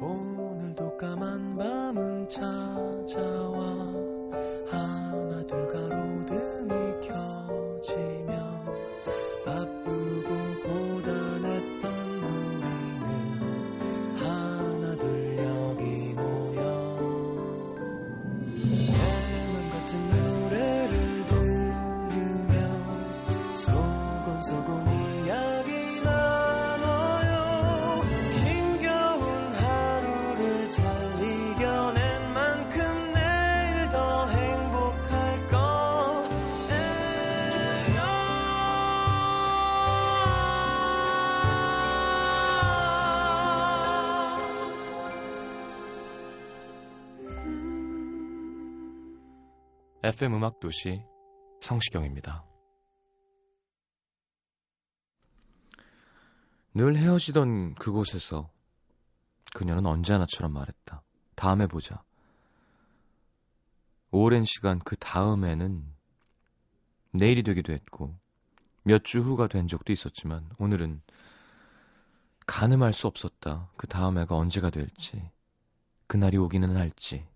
오늘도 까만 밤은 찾아와 FM 음악 도시 성시경입니다. 늘 헤어지던 그곳에서 그녀는 언제나처럼 말했다. 다음에 보자. 오랜 시간 그 다음에는 내일이 되기도 했고 몇 주 후가 된 적도 있었지만 오늘은 가늠할 수 없었다. 그 다음에가 언제가 될지 그날이 오기는 할지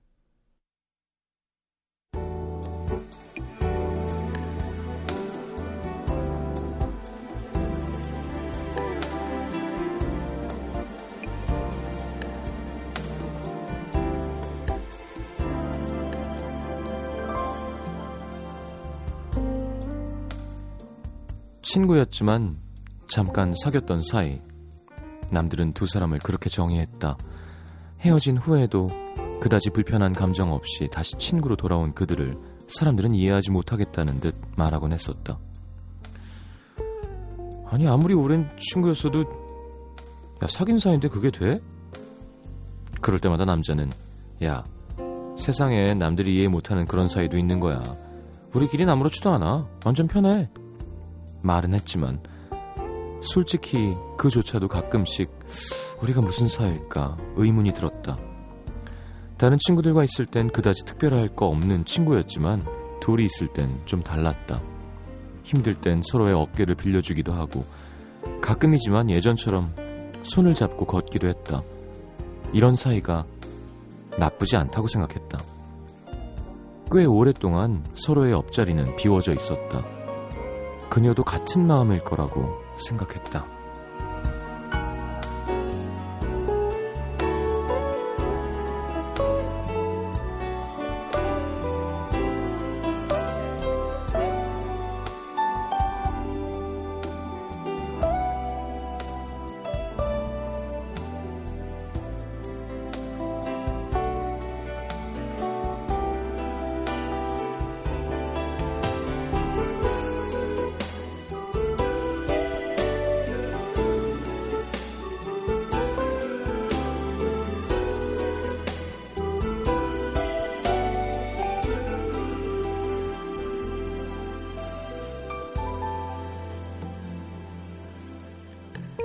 친구였지만 잠깐 사귀었던 사이. 남들은 두 사람을 그렇게 정의했다. 헤어진 후에도 그다지 불편한 감정 없이 다시 친구로 돌아온 그들을 사람들은 이해하지 못하겠다는 듯 말하곤 했었다. 아니, 아무리 오랜 친구였어도, 야, 사귄 사이인데 그게 돼? 그럴 때마다 남자는, 야, 세상에 남들이 이해 못하는 그런 사이도 있는 거야. 우리끼린 아무렇지도 않아. 완전 편해. 말은 했지만 솔직히 그조차도 가끔씩 우리가 무슨 사이일까 의문이 들었다. 다른 친구들과 있을 땐 그다지 특별할 거 없는 친구였지만 둘이 있을 땐 좀 달랐다. 힘들 땐 서로의 어깨를 빌려주기도 하고 가끔이지만 예전처럼 손을 잡고 걷기도 했다. 이런 사이가 나쁘지 않다고 생각했다. 꽤 오랫동안 서로의 옆자리는 비워져 있었다. 그녀도 같은 마음일 거라고 생각했다.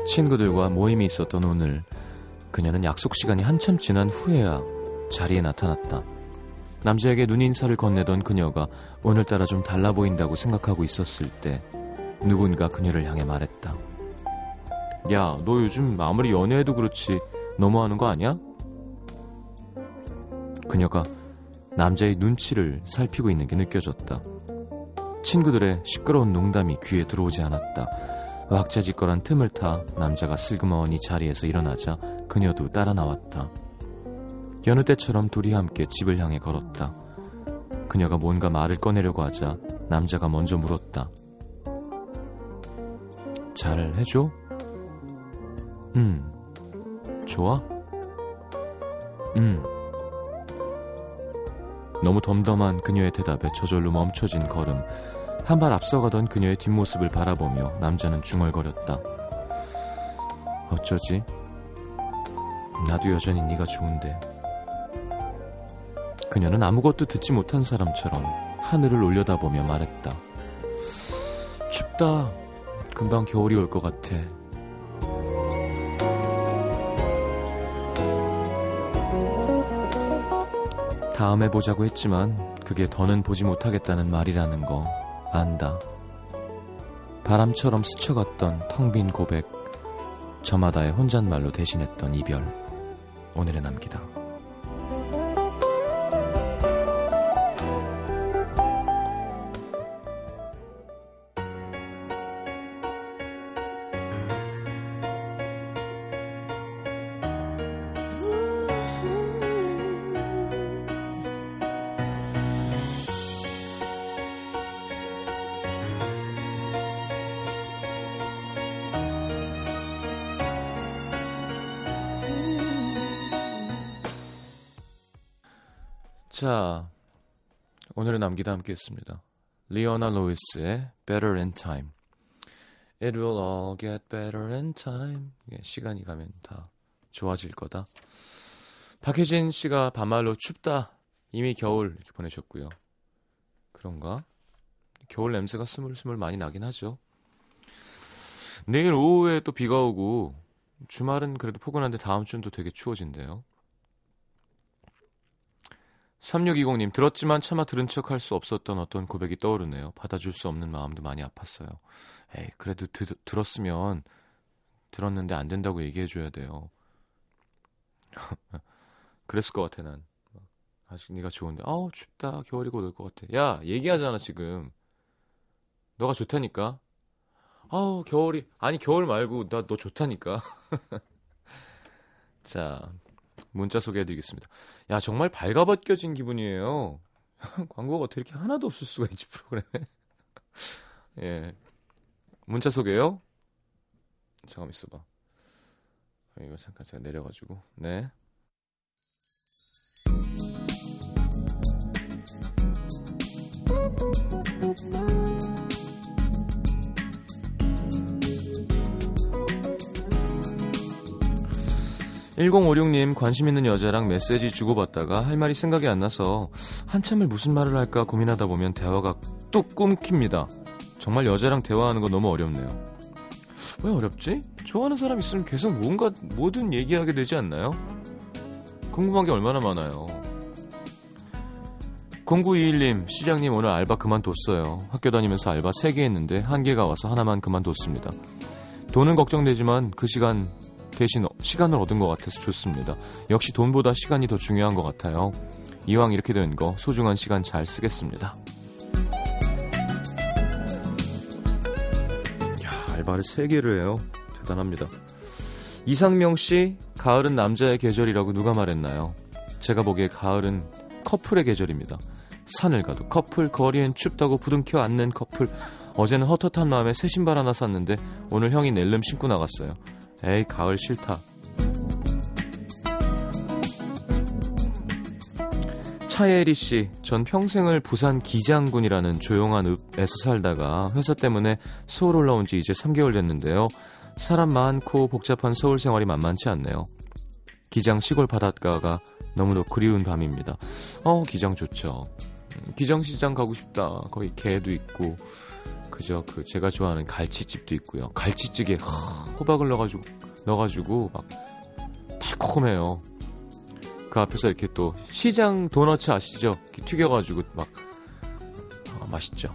친구들과 모임이 있었던 오늘 그녀는 약속 시간이 한참 지난 후에야 자리에 나타났다. 남자에게 눈인사를 건네던 그녀가 오늘따라 좀 달라 보인다고 생각하고 있었을 때 누군가 그녀를 향해 말했다. 야, 너 요즘 아무리 연애해도 그렇지 너무하는 거 아니야? 그녀가 남자의 눈치를 살피고 있는 게 느껴졌다. 친구들의 시끄러운 농담이 귀에 들어오지 않았다. 왁자지껄한 틈을 타 남자가 슬그머니 자리에서 일어나자 그녀도 따라 나왔다. 여느 때처럼 둘이 함께 집을 향해 걸었다. 그녀가 뭔가 말을 꺼내려고 하자 남자가 먼저 물었다. 잘 해줘? 음, 좋아? 음. 너무 덤덤한 그녀의 대답에 저절로 멈춰진 걸음. 한 발 앞서가던 그녀의 뒷모습을 바라보며 남자는 중얼거렸다. 어쩌지? 나도 여전히 네가 좋은데. 그녀는 아무것도 듣지 못한 사람처럼 하늘을 올려다보며 말했다. 춥다. 금방 겨울이 올 것 같아. 다음에 보자고 했지만 그게 더는 보지 못하겠다는 말이라는 거 안다. 바람처럼 스쳐갔던 텅 빈 고백, 저마다의 혼잣말로 대신했던 이별. 오늘의 남기다. 자, 오늘의 남기다 함께 했습니다. 리오나 로이스의 Better in Time. It will all get better in time. 예, 시간이 가면 다 좋아질 거다. 박혜진 씨가 반말로 춥다. 이미 겨울 이렇게 보내셨고요. 그런가? 겨울 냄새가 스물스물 많이 나긴 하죠. 내일 오후에 또 비가 오고 주말은 그래도 포근한데 다음 주는 또 되게 추워진대요. 3620님, 들었지만 차마 들은 척 할 수 없었던 어떤 고백이 떠오르네요. 받아줄 수 없는 마음도 많이 아팠어요. 에이, 그래도 드, 들었으면 들었는데 안 된다고 얘기해줘야 돼요. 그랬을 것 같아, 난. 아직 네가 좋은데, 아우, 춥다. 겨울이 곧 올 것 같아. 야, 얘기하잖아, 지금. 너가 좋다니까. 아우, 겨울이, 아니, 겨울 말고, 나 너 좋다니까. 자, 문자 소개해드리겠습니다. 야 정말 발가벗겨진 기분이에요. 광고가 어떻게 이렇게 하나도 없을 수가 있지 프로그램에. 예, 문자 소개요. 잠깐 있어봐. 아, 이거 잠깐 제가 내려가지고 네. 1056님 관심 있는 여자랑 메시지 주고받다가 할 말이 생각이 안 나서 한참을 무슨 말을 할까 고민하다 보면 대화가 뚝 끊깁니다. 정말 여자랑 대화하는 거 너무 어렵네요. 왜 어렵지? 좋아하는 사람 있으면 계속 뭔가 뭐든 얘기하게 되지 않나요? 궁금한 게 얼마나 많아요. 0921님, 시장님 오늘 알바 그만뒀어요. 학교 다니면서 알바 3개 했는데 한 개가 와서 하나만 그만뒀습니다. 돈은 걱정되지만 그 시간 대신 시간을 얻은 것 같아서 좋습니다. 역시 돈보다 시간이 더 중요한 것 같아요. 이왕 이렇게 된 거 소중한 시간 잘 쓰겠습니다. 야, 알바를 3개를 해요. 대단합니다. 이상명 씨, 가을은 남자의 계절이라고 누가 말했나요? 제가 보기에 가을은 커플의 계절입니다. 산을 가도 커플, 거리엔 춥다고 부둥켜 앉는 커플. 어제는 헛헛한 마음에 새 신발 하나 샀는데 오늘 형이 낼름 신고 나갔어요. 에이 가을 싫다. 차예리 씨, 전 평생을 부산 기장군이라는 조용한 읍에서 살다가 회사 때문에 서울 올라온 지 이제 3개월 됐는데요. 사람 많고 복잡한 서울 생활이 만만치 않네요. 기장 시골 바닷가가 너무도 그리운 밤입니다. 어, 기장 좋죠. 음, 기장시장 가고 싶다. 거기 개도 있고, 그죠? 그 제가 좋아하는 갈치집도 있고요. 갈치찌개 호박을 넣어가지고 넣어가지고 막 달콤해요. 그 앞에서 이렇게 또 시장 도너츠 아시죠? 튀겨가지고 막 어, 맛있죠.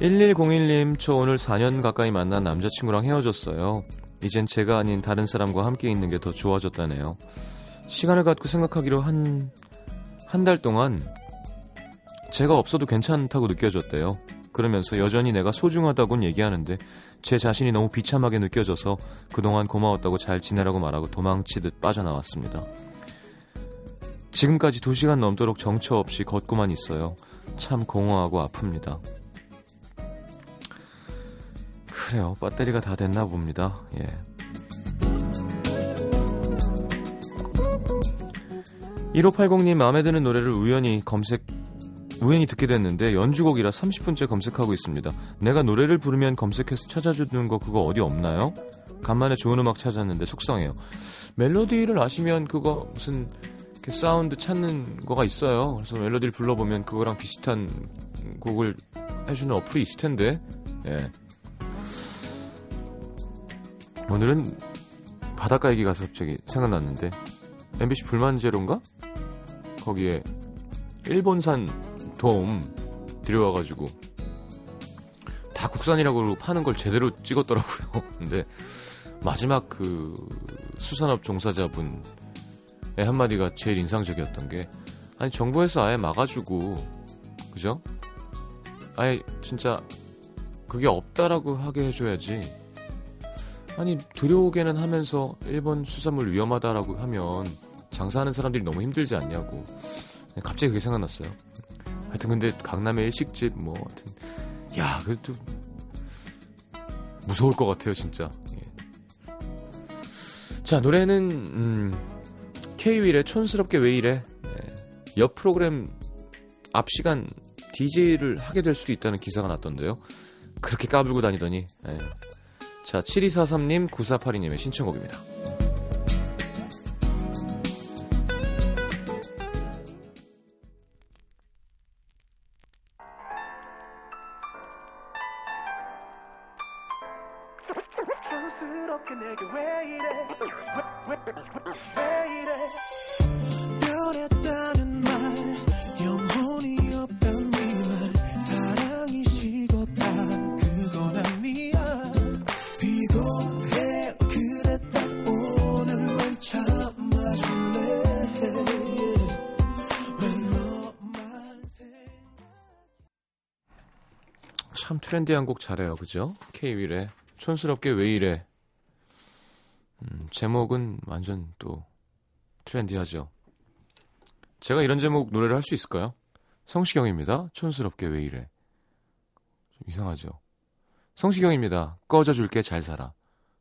1101님, 저 오늘 4년 가까이 만난 남자친구랑 헤어졌어요. 이젠 제가 아닌 다른 사람과 함께 있는 게 더 좋아졌다네요. 시간을 갖고 생각하기로 한, 한 달 동안 제가 없어도 괜찮다고 느껴졌대요. 그러면서 여전히 내가 소중하다곤 얘기하는데 제 자신이 너무 비참하게 느껴져서 그동안 고마웠다고 잘 지내라고 말하고 도망치듯 빠져나왔습니다. 지금까지 2시간 넘도록 정처 없이 걷고만 있어요. 참 공허하고 아픕니다. 그래요. 배터리가 다 됐나 봅니다. 예. (1580님) 마음에 드는 노래를 우연히 검색 우연히 듣게 됐는데 연주곡이라 30분째 검색하고 있습니다. 내가 노래를 부르면 검색해서 찾아주는 거 그거 어디 없나요? 간만에 좋은 음악 찾았는데 속상해요. 멜로디를 아시면 그거 무슨 사운드 찾는 거가 있어요. 그래서 멜로디를 불러보면 그거랑 비슷한 곡을 해주는 어플이 있을 텐데. 예. 오늘은 바닷가 얘기 가서 갑자기 생각났는데 MBC 불만제로인가? 거기에 일본산 돔 들여와가지고 다 국산이라고 파는 걸 제대로 찍었더라고요. 근데 마지막 그 수산업 종사자분의 한마디가 제일 인상적이었던 게 아니 정부에서 아예 막아주고 그죠? 아예 진짜 그게 없다라고 하게 해줘야지. 아니 들여오게는 하면서 일본 수산물 위험하다라고 하면 장사하는 사람들이 너무 힘들지 않냐고. 갑자기 그게 생각났어요. 하여튼 근데 강남의 일식집 뭐 하여튼 야 그래도 무서울 것 같아요 진짜. 예. 자 노래는 음, K-윌의 촌스럽게 왜 이래 예. 옆 프로그램 앞 시간 DJ를 하게 될 수도 있다는 기사가 났던데요. 그렇게 까불고 다니더니 예. 자 7243님 9482님의 신청곡입니다. 참 트렌디한 곡 잘해요, 그죠? K-윌의 촌스럽게 왜 이래. 음, 제목은 완전 또 트렌디하죠. 제가 이런 제목 노래를 할 수 있을까요? 성시경입니다. 촌스럽게 왜 이래. 좀 이상하죠. 성시경입니다. 꺼져줄게 잘 살아.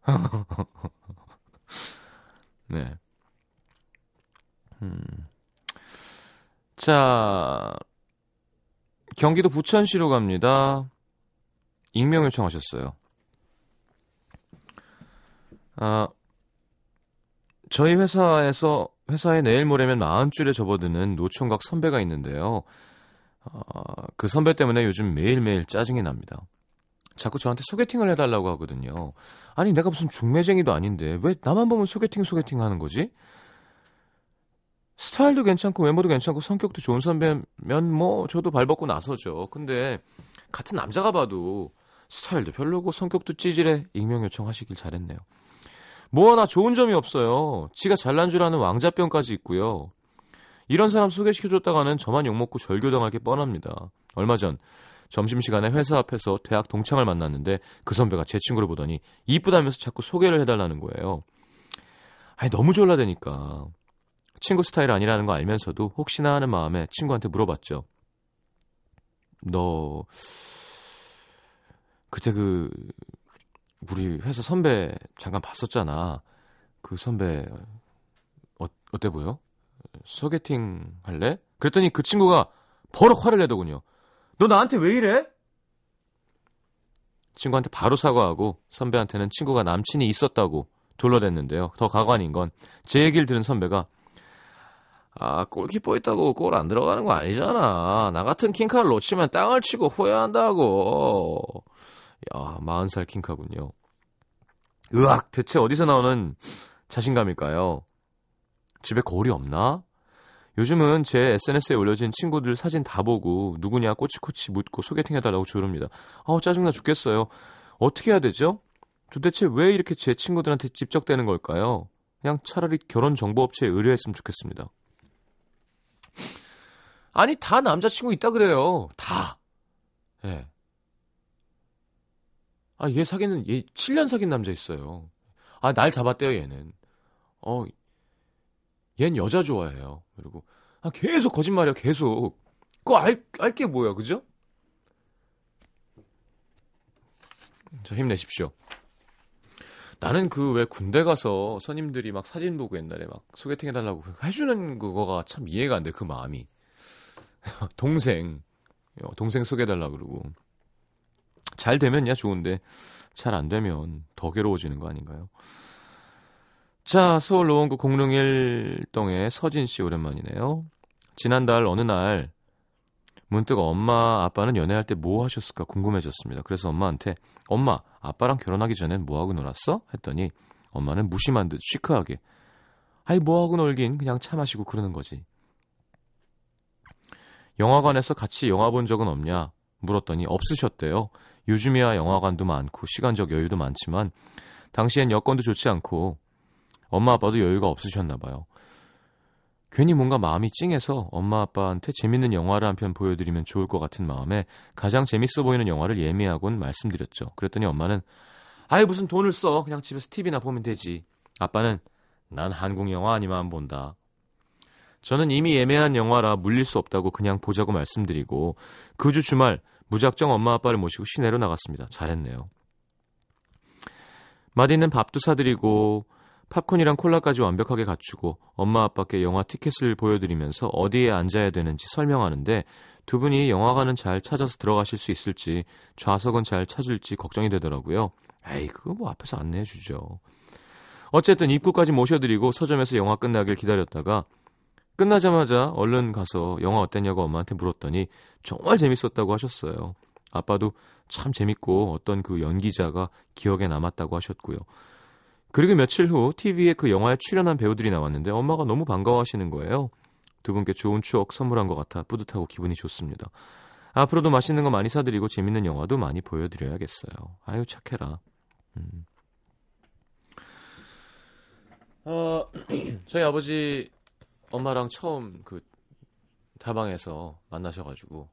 네. 음. 자, 경기도 부천시로 갑니다. 익명 요청하셨어요. 아, 저희 회사에서 회사에 내일 모레면 40줄에 접어드는 노총각 선배가 있는데요. 어, 그 선배 때문에 요즘 매일매일 짜증이 납니다. 자꾸 저한테 소개팅을 해달라고 하거든요. 아니 내가 무슨 중매쟁이도 아닌데 왜 나만 보면 소개팅 소개팅 하는 거지? 스타일도 괜찮고 외모도 괜찮고 성격도 좋은 선배면 뭐 저도 발벗고 나서죠. 근데 같은 남자가 봐도 스타일도 별로고 성격도 찌질해 익명 요청하시길 잘했네요. 뭐 하나 좋은 점이 없어요. 지가 잘난 줄 아는 왕자병까지 있고요. 이런 사람 소개시켜줬다가는 저만 욕먹고 절교당할 게 뻔합니다. 얼마 전 점심시간에 회사 앞에서 대학 동창을 만났는데 그 선배가 제 친구를 보더니 이쁘다면서 자꾸 소개를 해달라는 거예요. 아니 너무 졸라대니까 친구 스타일 아니라는 거 알면서도 혹시나 하는 마음에 친구한테 물어봤죠. 너 그때 그 우리 회사 선배 잠깐 봤었잖아. 그 선배 어, 어때 보여? 소개팅 할래? 그랬더니 그 친구가 버럭 화를 내더군요. 너 나한테 왜 이래? 친구한테 바로 사과하고 선배한테는 친구가 남친이 있었다고 둘러댔는데요. 더 가관인 건 제 얘기를 들은 선배가 아 골키퍼 있다고 골 안 들어가는 거 아니잖아. 나 같은 킹카를 놓치면 땅을 치고 후회한다고. 야, 40살 킹카군요. 으악, 대체 어디서 나오는 자신감일까요? 집에 거울이 없나? 요즘은 제 SNS에 올려진 친구들 사진 다 보고 누구냐 꼬치꼬치 묻고 소개팅 해달라고 조릅니다. 아우 짜증나 죽겠어요. 어떻게 해야 되죠? 도대체 왜 이렇게 제 친구들한테 집적되는 걸까요? 그냥 차라리 결혼 정보업체에 의뢰했으면 좋겠습니다. 아니 다 남자친구 있다 그래요. 다. 예. 네. 아, 얘 사귀는, 얘 7년 사귄 남자 있어요. 아, 날 잡았대요, 얘는. 어, 얜 여자 좋아해요. 그리고, 아, 계속 거짓말이야, 계속. 그거 알, 알게 뭐야, 그죠? 자, 힘내십시오. 나는 그 왜 군대 가서 선임들이 막 사진 보고 옛날에 막 소개팅 해달라고 해주는 그거가 참 이해가 안 돼, 그 마음이. 동생, 어, 동생 소개해달라 그러고. 잘 되면야 좋은데 잘 안 되면 더 괴로워지는 거 아닌가요? 자, 서울 노원구 공릉일동의 서진 씨 오랜만이네요. 지난달 어느 날 문득 엄마, 아빠는 연애할 때 뭐 하셨을까 궁금해졌습니다. 그래서 엄마한테 엄마, 아빠랑 결혼하기 전엔 뭐 하고 놀았어? 했더니 엄마는 무심한 듯 시크하게 아이 뭐 하고 놀긴 그냥 차 마시고 그러는 거지. 영화관에서 같이 영화 본 적은 없냐? 물었더니 없으셨대요. 요즘이야 영화관도 많고 시간적 여유도 많지만 당시엔 여건도 좋지 않고 엄마 아빠도 여유가 없으셨나 봐요. 괜히 뭔가 마음이 찡해서 엄마 아빠한테 재밌는 영화를 한 편 보여드리면 좋을 것 같은 마음에 가장 재밌어 보이는 영화를 예매하곤 말씀드렸죠. 그랬더니 엄마는 아예 무슨 돈을 써 그냥 집에서 TV나 보면 되지. 아빠는 난 한국 영화 아니면 본다. 저는 이미 예매한 영화라 물릴 수 없다고 그냥 보자고 말씀드리고 그 주 주말 무작정 엄마 아빠를 모시고 시내로 나갔습니다. 잘했네요. 맛있는 밥도 사드리고 팝콘이랑 콜라까지 완벽하게 갖추고 엄마 아빠께 영화 티켓을 보여드리면서 어디에 앉아야 되는지 설명하는데 두 분이 영화관은 잘 찾아서 들어가실 수 있을지 좌석은 잘 찾을지 걱정이 되더라고요. 에이 그거 뭐 앞에서 안내해 주죠. 어쨌든 입구까지 모셔드리고 서점에서 영화 끝나길 기다렸다가 끝나자마자 얼른 가서 영화 어땠냐고 엄마한테 물었더니 정말 재밌었다고 하셨어요. 아빠도 참 재밌고 어떤 그 연기자가 기억에 남았다고 하셨고요. 그리고 며칠 후 TV에 그 영화에 출연한 배우들이 나왔는데 엄마가 너무 반가워하시는 거예요. 두 분께 좋은 추억 선물한 것 같아 뿌듯하고 기분이 좋습니다. 앞으로도 맛있는 거 많이 사드리고 재밌는 영화도 많이 보여드려야겠어요. 아유 착해라. 음. 어, 저희 아버지 엄마랑 처음 그 다방에서 만나셔가지고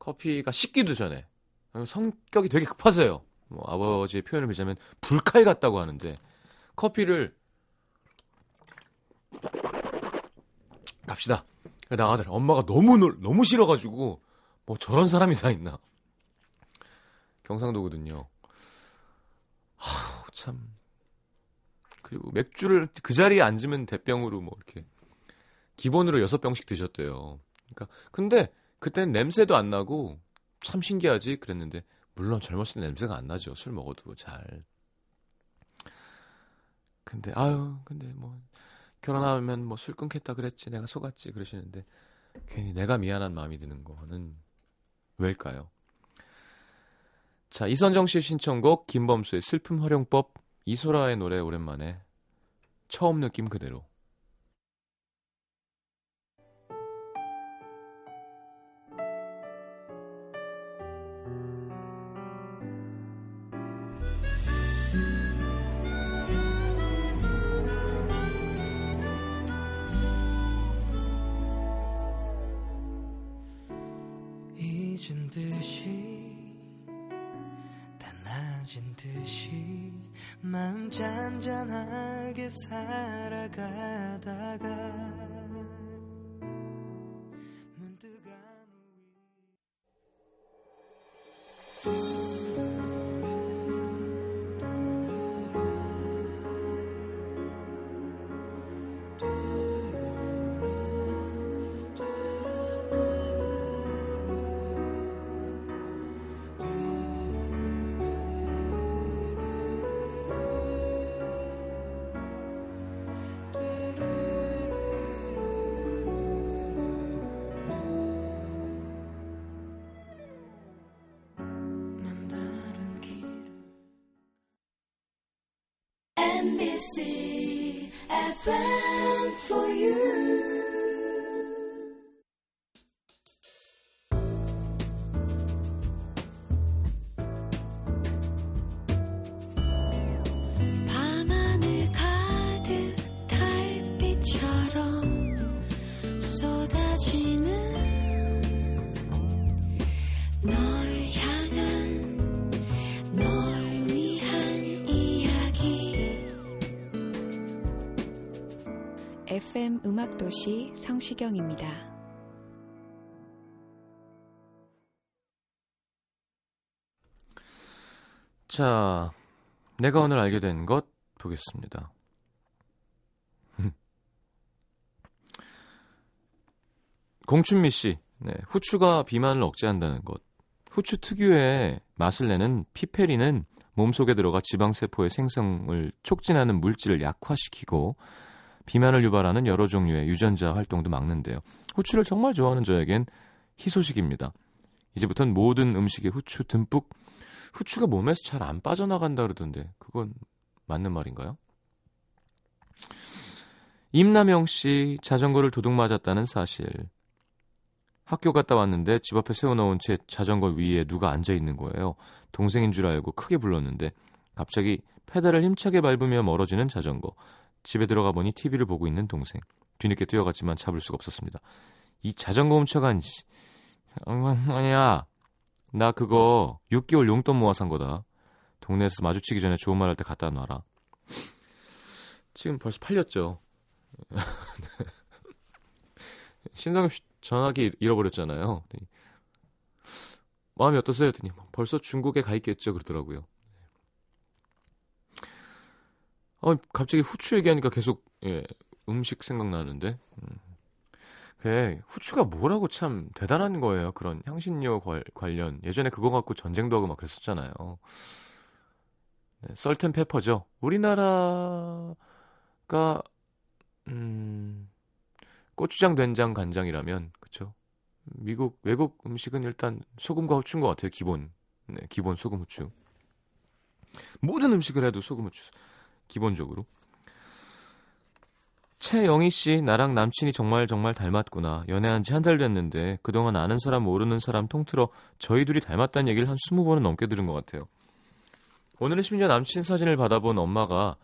커피가 식기도 전에 성격이 되게 급하세요. 뭐 아버지의 표현을 빌자면 불칼 같다고 하는데 커피를 갑시다. 나가더니 엄마가 너무 놀, 너무 싫어가지고 뭐 저런 사람이 다 있나. 경상도거든요. 하우 참. 그리고 맥주를 그 자리에 앉으면 대병으로 뭐 이렇게 기본으로 여섯 병씩 드셨대요. 그러니까 근데 그때는 냄새도 안 나고 참 신기하지 그랬는데 물론 젊었을 때 냄새가 안 나죠. 술 먹어도 잘. 근데 아유, 근데 뭐 결혼하면 뭐 술 끊겠다 그랬지. 내가 속았지 그러시는데 괜히 내가 미안한 마음이 드는 거는 왜일까요? 자, 이선정 씨의 신청곡 김범수의 슬픔 활용법 이소라의 노래 오랜만에 처음 느낌 그대로. 듯이 다 낮은 듯이 마음 잔잔하게 살아가다가 friend. 음악도시 성시경입니다. 자, 내가 오늘 알게 된 것 보겠습니다. 공춘미 씨, 네, 후추가 비만을 억제한다는 것. 후추 특유의 맛을 내는 피페린은 몸속에 들어가 지방세포의 생성을 촉진하는 물질을 약화시키고 비만을 유발하는 여러 종류의 유전자 활동도 막는데요. 후추를 정말 좋아하는 저에겐 희소식입니다. 이제부터는 모든 음식에 후추 듬뿍 후추가 몸에서 잘 안 빠져나간다 그러던데 그건 맞는 말인가요? 임남영 씨 자전거를 도둑 맞았다는 사실. 학교 갔다 왔는데 집 앞에 세워놓은 제 자전거 위에 누가 앉아 있는 거예요. 동생인 줄 알고 크게 불렀는데 갑자기 페달을 힘차게 밟으며 멀어지는 자전거. 집에 들어가 보니 TV를 보고 있는 동생. 뒤늦게 뛰어갔지만 잡을 수가 없었습니다. 이 자전거 훔쳐간 지 아니야. 나 그거 6개월 용돈 모아 산 거다. 동네에서 마주치기 전에 좋은 말 할 때 갖다 놔라. 지금 벌써 팔렸죠. 신동엽 씨 전화기 잃어버렸잖아요. 네. 마음이 어떠세요? 했더니 벌써 중국에 가 있겠죠 그러더라고요. 어, 갑자기 후추 얘기하니까 계속 예, 음식 생각나는데 음. 그 후추가 뭐라고 참 대단한 거예요. 그런 향신료 관, 관련 예전에 그거 갖고 전쟁도 하고 막 그랬었잖아요. 네, 썰텐 페퍼죠. 우리나라가 음, 고추장, 된장, 간장이라면 그쵸? 미국 외국 음식은 일단 소금과 후추인 것 같아요. 기본 네, 기본 소금 후추. 모든 음식을 해도 소금 후추 기본적으로. 최영희 씨, 나랑 남친이 정말 정말 닮았구나. 연애한 지 한 달 됐는데 그동안 아는 사람 모르는 사람 통틀어 저희 둘이 닮았다는 얘기를 한 20번은 넘게 들은 것 같아요. 오늘은 심지어 남친 사진을 받아본 엄마가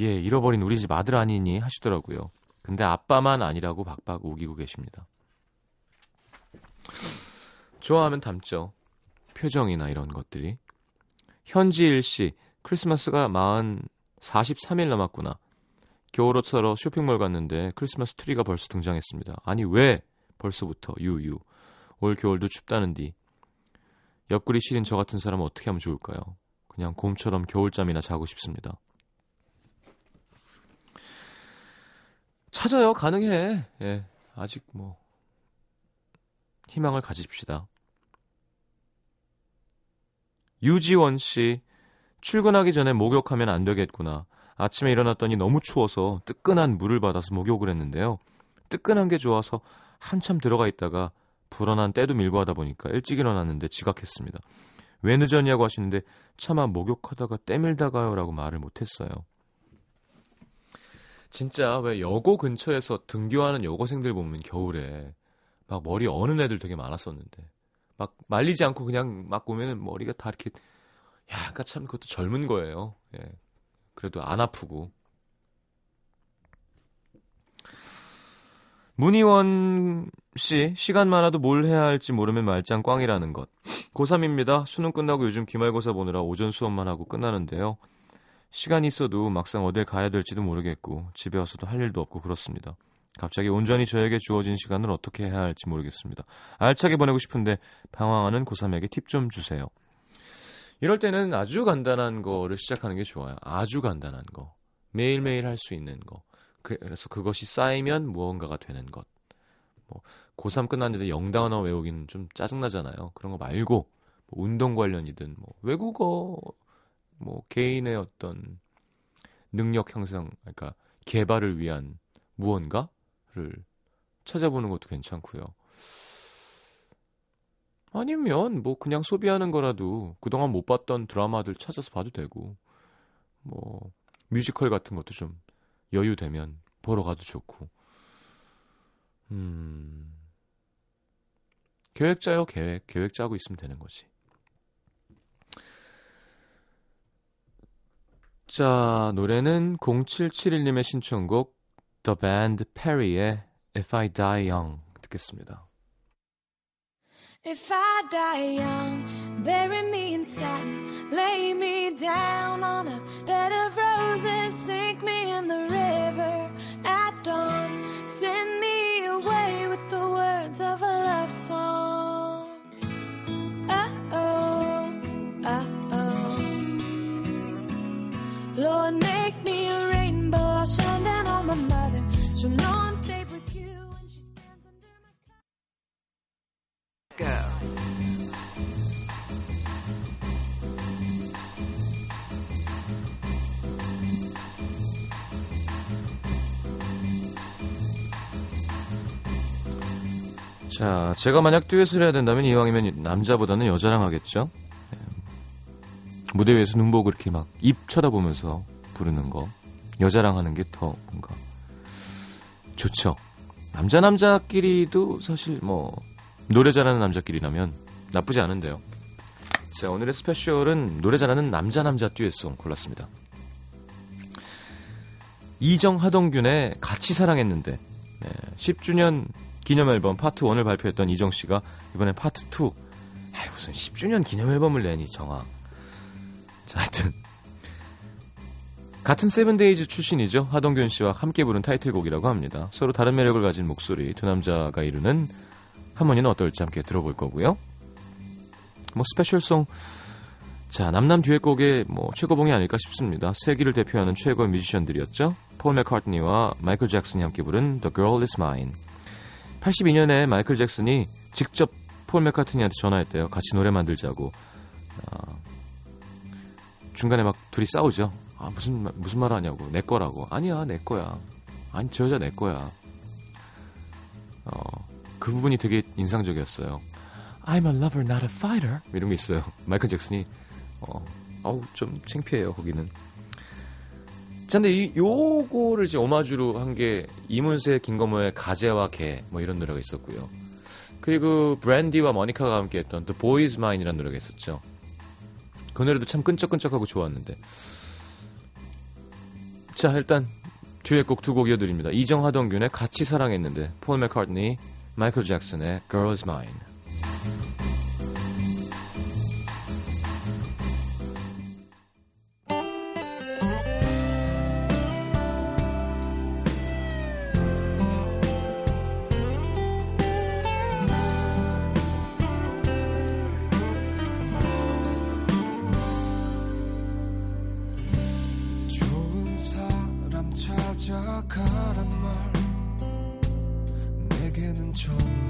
얘 잃어버린 우리 집 아들 아니니 하시더라고요. 근데 아빠만 아니라고 박박 우기고 계십니다. 좋아하면 닮죠. 표정이나 이런 것들이. 현지일 씨, 크리스마스가 40, 43일 남았구나. 겨울옷 사러 쇼핑몰 갔는데 크리스마스 트리가 벌써 등장했습니다. 아니 왜 벌써부터 유유. 올 겨울도 춥다는디. 옆구리 시린 저 같은 사람은 어떻게 하면 좋을까요? 그냥 곰처럼 겨울잠이나 자고 싶습니다. 찾아요. 가능해. 예. 아직 뭐 희망을 가집시다. 유지원 씨 출근하기 전에 목욕하면 안 되겠구나. 아침에 일어났더니 너무 추워서 뜨끈한 물을 받아서 목욕을 했는데요. 뜨끈한 게 좋아서 한참 들어가 있다가 불어난 때도 밀고 하다 보니까 일찍 일어났는데 지각했습니다. 왜 늦었냐고 하시는데 차마 목욕하다가 때밀다가요 라고 말을 못했어요. 진짜 왜 여고 근처에서 등교하는 여고생들 보면 겨울에 막 머리 어는 애들 되게 많았었는데 막 말리지 않고 그냥 막 보면은 머리가 다 이렇게 야, 그러니까 참 그것도 젊은 거예요. 예. 그래도 안 아프고. 문희원 씨, 시간 많아도 뭘 해야 할지 모르면 말짱 꽝이라는 것. 고3입니다. 수능 끝나고 요즘 기말고사 보느라 오전 수업만 하고 끝나는데요. 시간이 있어도 막상 어딜 가야 될지도 모르겠고, 집에 와서도 할 일도 없고 그렇습니다. 갑자기 온전히 저에게 주어진 시간을 어떻게 해야 할지 모르겠습니다. 알차게 보내고 싶은데 방황하는 고3에게 팁 좀 주세요. 이럴 때는 아주 간단한 거를 시작하는 게 좋아요. 아주 간단한 거. 매일매일 할 수 있는 거. 그, 그래서 그것이 쌓이면 무언가가 되는 것. 뭐 고3 끝났는데 영단어 외우기는 좀 짜증나잖아요. 그런 거 말고 뭐 운동 관련이든 뭐 외국어 뭐 개인의 어떤 능력 향상 그러니까 개발을 위한 무언가를 찾아보는 것도 괜찮고요. 아니면 뭐 그냥 소비하는 거라도 그동안 못 봤던 드라마들 찾아서 봐도 되고 뭐 뮤지컬 같은 것도 좀 여유 되면 보러 가도 좋고. 음 계획 짜요? 계획 계획 짜고 있으면 되는 거지. 자 노래는 0771님의 신청곡 The Band Perry의 If I Die Young 듣겠습니다 If I die young, bury me in satin, lay me down on a bed of roses, sink me in the river at dawn, send me away with the words of a love song. 자, 제가 만약 듀엣을 해야 된다면 이왕이면 남자보다는 여자랑 하겠죠? 예. 무대 위에서 눈 보고 이렇게 막 입 쳐다보면서 부르는 거. 여자랑 하는 게 더 뭔가 좋죠. 남자 남자끼리도 사실 뭐 노래 잘하는 남자끼리라면 나쁘지 않은데요. 자, 오늘의 스페셜은 노래 잘하는 남자 남자 듀엣송 골랐습니다. 이정 하동균의 같이 사랑했는데 네, 10주년 기념 앨범 파트 1을 발표했던 이정 씨가 이번에 파트 2. 아 무슨 10주년 기념 앨범을 내니 정아. 자, 하여튼 같은 Seven Days 출신이죠. 하동균 씨와 함께 부른 타이틀곡이라고 합니다. 서로 다른 매력을 가진 목소리 두 남자가 이루는 하모니는 어떨지 함께 들어볼 거고요. 뭐 special song 자 남남 듀엣곡의 뭐 최고봉이 아닐까 싶습니다. 세기를 대표하는 최고의 뮤지션들이었죠. 폴 맥카트니와 마이클 잭슨이 함께 부른 The Girl Is Mine. 82년에 마이클 잭슨이 직접 폴 맥카트니한테 전화했대요. 같이 노래 만들자고. 아, 중간에 막 둘이 싸우죠. 아 무슨 말- 무슨 말 하냐고 내 거라고. 아니야 내 거야. 아니 저 여자 내 거야. 어, 그 부분이 되게 인상적이었어요. I'm a lover, not a fighter. 이런 게 있어요. 마이클 잭슨이 어, 어우 좀 창피해요 거기는. 자, 근데 이 요거를 이제 오마주로 한 게 이문세, 김건모의 가재와 개 뭐 이런 노래가 있었고요. 그리고 브랜디와 머니카가 함께 했던 The Boy's Mine이라는 노래가 있었죠. 그 노래도 참 끈적끈적하고 좋았는데. 자, 일단 듀엣곡 두 곡 이어드립니다. 이정하동균의 같이 사랑했는데, 폴 맥카트니, 마이클 잭슨의 Girl's Mine. 가란 말. 내게는 정말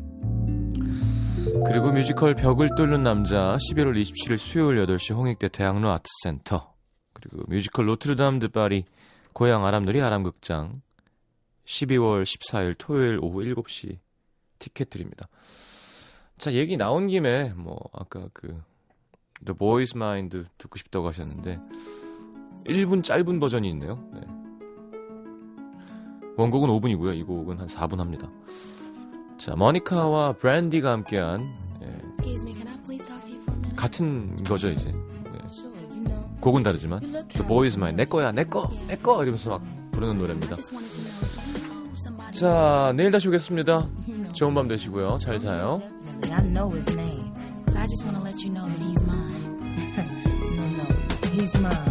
그리고 뮤지컬 벽을 뚫는 남자 11월 27일 수요일 8시 홍익대 대학로 아트센터 그리고 뮤지컬 노트르담 드 파리 고양 아람누리 아람극장 12월 14일 토요일 오후 7시 티켓 드립니다. 자 얘기 나온 김에 뭐 아까 그 The Boy's Mind 듣고 싶다고 하셨는데 1분 짧은 버전이 있네요. 네. 원곡은 5분이고요. 이 곡은 한 4분 합니다. 자, 머니카와 브랜디가 함께한 예? 같은 거죠 이제. 예. 곡은 다르지만 The kinda Boy's Mine 내 거야 내 거 내 거 이러면서 막 부르는 노래입니다. 자, 내일 다시 오겠습니다. 좋은 밤 되시고요. 잘 자요. I know his name, but I just want to let you know that he's mine. no, no, he's mine.